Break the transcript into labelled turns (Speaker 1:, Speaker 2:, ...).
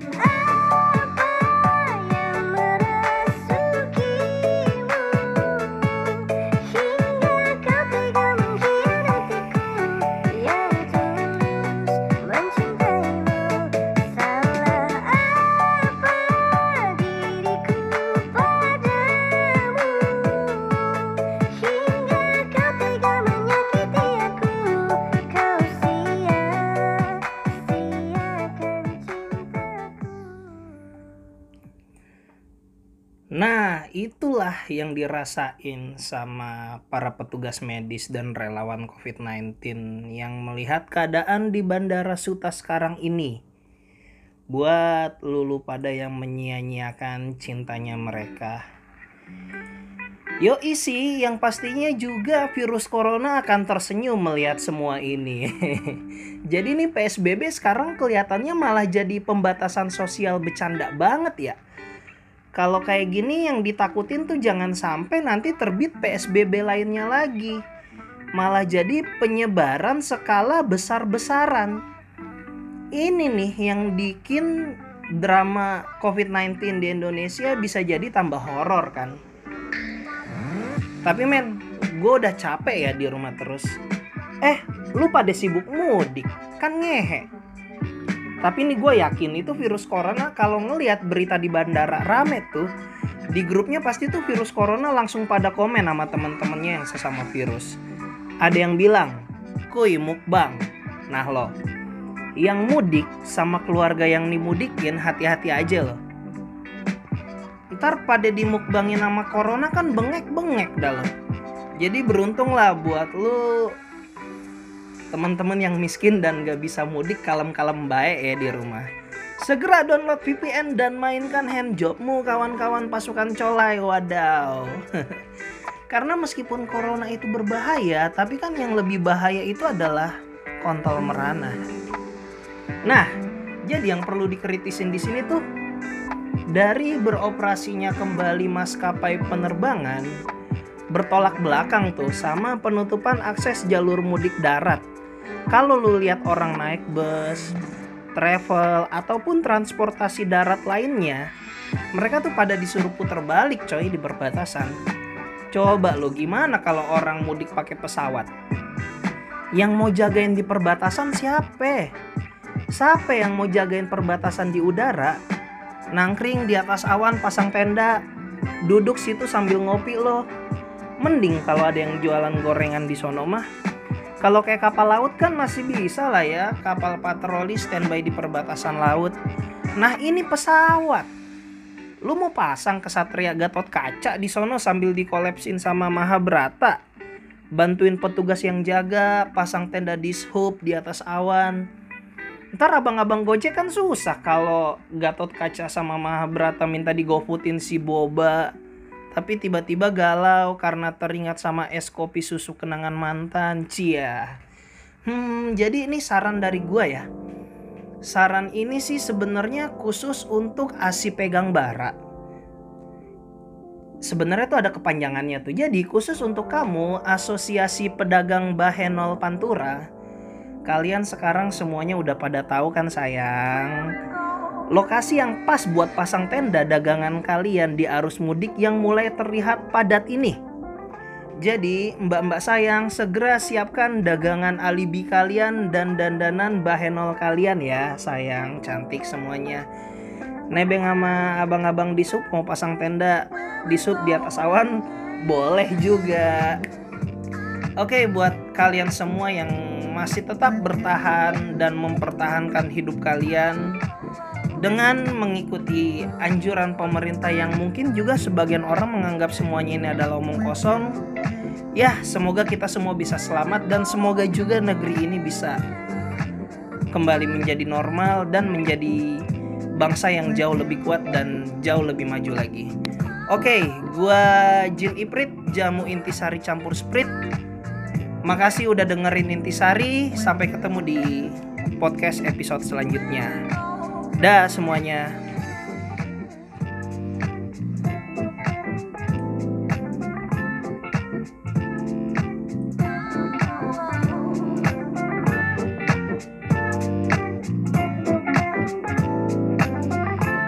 Speaker 1: Ah! Nah, itulah yang dirasain sama para petugas medis dan relawan COVID-19 yang melihat keadaan di Bandara Suta sekarang ini. Buat lulu pada yang menyia-nyiakan cintanya mereka. Yo isi, yang pastinya juga virus corona akan tersenyum melihat semua ini. jadi nih PSBB sekarang kelihatannya malah jadi pembatasan sosial bercanda banget ya kalau kayak gini yang ditakutin tuh jangan sampai nanti terbit PSBB lainnya lagi. Malah jadi penyebaran skala besar-besaran. Ini nih yang bikin drama COVID-19 di Indonesia bisa jadi tambah horor kan. Tapi men, gue udah capek ya di rumah terus. Eh, lu pada sibuk mudik, kan ngehe. Tapi ini gue yakin itu virus corona kalau ngelihat berita di bandara rame tuh di grupnya pasti tuh virus corona langsung pada komen sama temen-temennya yang sesama virus. Ada yang bilang, kuy mukbang. Nah lo, yang mudik sama keluarga yang dimudikin hati-hati aja loh. Ntar pada dimukbangin sama corona kan bengek-bengek dalam. Jadi beruntung lah buat lu teman-teman yang miskin dan gak bisa mudik kalem-kalem baik ya di rumah. Segera download VPN dan mainkan handjobmu kawan-kawan pasukan colai wadaw. Karena meskipun corona itu berbahaya, tapi kan yang lebih bahaya itu adalah kontol merana. Nah, jadi yang perlu dikritisin di sini tuh dari beroperasinya kembali maskapai penerbangan bertolak belakang tuh sama penutupan akses jalur mudik darat kalau lu lihat orang naik bus, travel ataupun transportasi darat lainnya, mereka tuh pada disuruh putar balik coy di perbatasan. Coba lo gimana kalau orang mudik pakai pesawat? Yang mau jagain di perbatasan siapa? Siapa yang mau jagain perbatasan di udara? Nangkring di atas awan pasang tenda, duduk situ sambil ngopi lo. Mending kalau ada yang jualan gorengan di sono mah kalau kayak kapal laut kan masih bisa lah ya, kapal patroli standby di perbatasan laut. Nah ini pesawat. Lu mau pasang kesatria Gatot Kaca di sono sambil dikolapsin sama Mahabharata. Bantuin petugas yang jaga, pasang tenda dishub di atas awan. Ntar abang-abang Gojek kan susah kalau Gatot Kaca sama Mahabharata minta digoputin si Boba tapi tiba-tiba galau karena teringat sama es kopi susu kenangan mantan cia. Hmm jadi ini saran dari gue ya. Saran ini sih sebenarnya khusus untuk asi pegang bara. Sebenarnya tuh ada kepanjangannya tuh. Jadi khusus untuk kamu asosiasi pedagang Bahenol Pantura kalian sekarang semuanya udah pada tahu kan sayang Lokasi yang pas buat pasang tenda dagangan kalian di arus mudik yang mulai terlihat padat ini. Jadi, mbak-mbak sayang, segera siapkan dagangan alibi kalian dan dandanan bahenol kalian ya, sayang, cantik semuanya. Nebeng sama abang-abang di sub mau pasang tenda di sub di atas awan, boleh juga. Oke, buat kalian semua yang masih tetap bertahan dan mempertahankan hidup kalian, dengan mengikuti anjuran pemerintah yang mungkin juga sebagian orang menganggap semuanya ini adalah omong kosong. Ya, semoga kita semua bisa selamat dan semoga juga negeri ini bisa kembali menjadi normal dan menjadi bangsa yang jauh lebih kuat dan jauh lebih maju lagi. Oke, gua Jin Iprit, jamu intisari campur sprit. Makasih udah dengerin intisari, sampai ketemu di podcast episode selanjutnya. Dah semuanya.